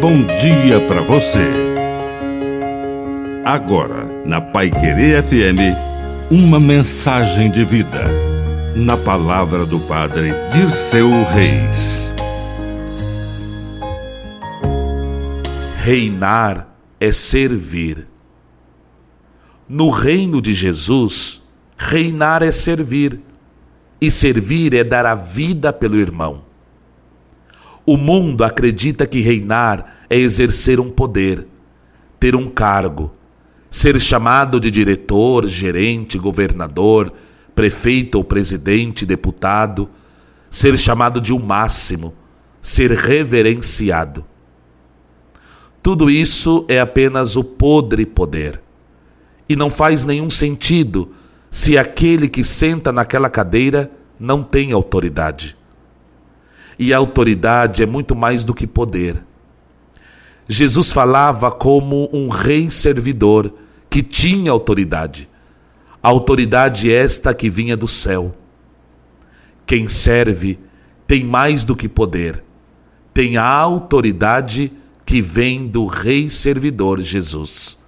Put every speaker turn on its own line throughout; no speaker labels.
bom dia para você. Agora, na Pai Querer FM, uma mensagem de vida. Na palavra do Padre Dirceu Reis.
Reinar é servir. No reino de Jesus, reinar é servir, e servir é dar a vida pelo irmão. O mundo acredita que reinar é exercer um poder, ter um cargo, ser chamado de diretor, gerente, governador, prefeito ou presidente, deputado, ser chamado de um máximo, ser reverenciado. Tudo isso é apenas o podre poder. E não faz nenhum sentido se aquele que senta naquela cadeira não tem autoridade. E autoridade é muito mais do que poder. Jesus falava como um rei servidor que tinha autoridade. Autoridade esta que vinha do céu. Quem serve tem mais do que poder, tem a autoridade que vem do Rei Servidor Jesus.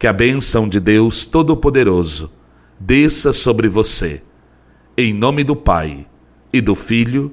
Que a bênção de Deus Todo-Poderoso desça sobre você, em nome do Pai, e do Filho,